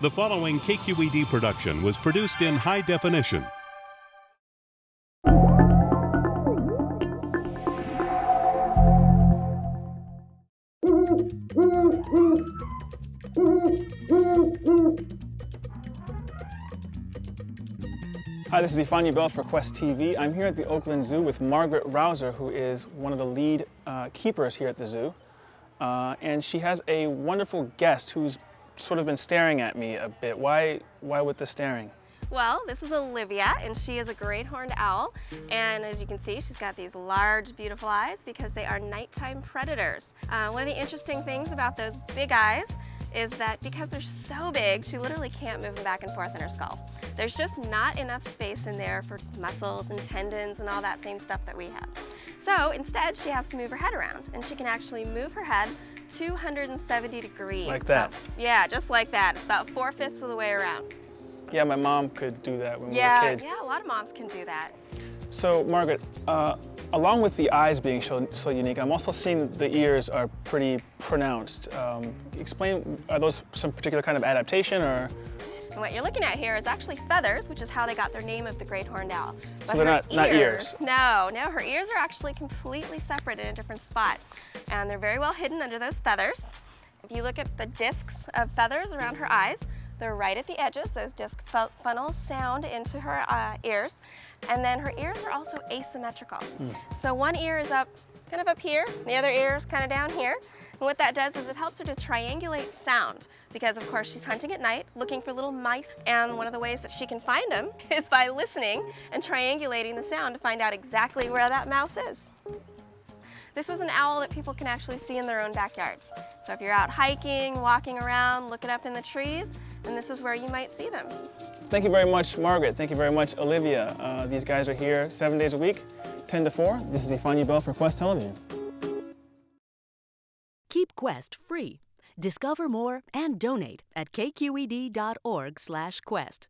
The following KQED production was produced in high definition. Hi, this is Ifani Bell for Quest TV. I'm here at the Oakland Zoo with Margaret Rouser, who is one of the lead uh, keepers here at the zoo. Uh, and she has a wonderful guest who's sort of been staring at me a bit. Why, why with the staring? Well, this is Olivia, and she is a great horned owl. And as you can see, she's got these large, beautiful eyes because they are nighttime predators. Uh, one of the interesting things about those big eyes is that because they're so big, she literally can't move them back and forth in her skull. There's just not enough space in there for muscles and tendons and all that same stuff that we have. So instead, she has to move her head around, and she can actually move her head 270 degrees. Like that? about- yeah, just like that. It's about four-fifths of the way around. Yeah, my mom could do that when we Yeah, were kids. yeah, a lot of moms can do that. So, Margaret, uh, along with the eyes being so, so unique, I'm also seeing the ears are pretty pronounced. Um, explain, are those some particular kind of adaptation or? And what you're looking at here is actually feathers, which is how they got their name of the great horned owl. But they're her not- not ears. No, no, her ears are actually completely separate in a different spot. And they're very well hidden under those feathers. If you look at the discs of feathers around her eyes, they're right at the edges. Those disc fu- funnels sound into her uh, ears. And then her ears are also asymmetrical. So one ear is up, kind of up here, the other ear is kind of down here. And what that does is it helps her to triangulate sound because, of course, she's hunting at night looking for little mice. And one of the ways that she can find them is by listening and triangulating the sound to find out exactly where that mouse is. This is an owl that people can actually see in their own backyards. So if you're out hiking, walking around, looking up in the trees, then this is where you might see them. Thank you very much, Margaret. Thank you very much, Olivia. Uh, these guys are here seven days a week, 10 to 4. This is Ifani Bell for Quest Television. Keep Quest free. Discover more and donate at kqed.org/quest.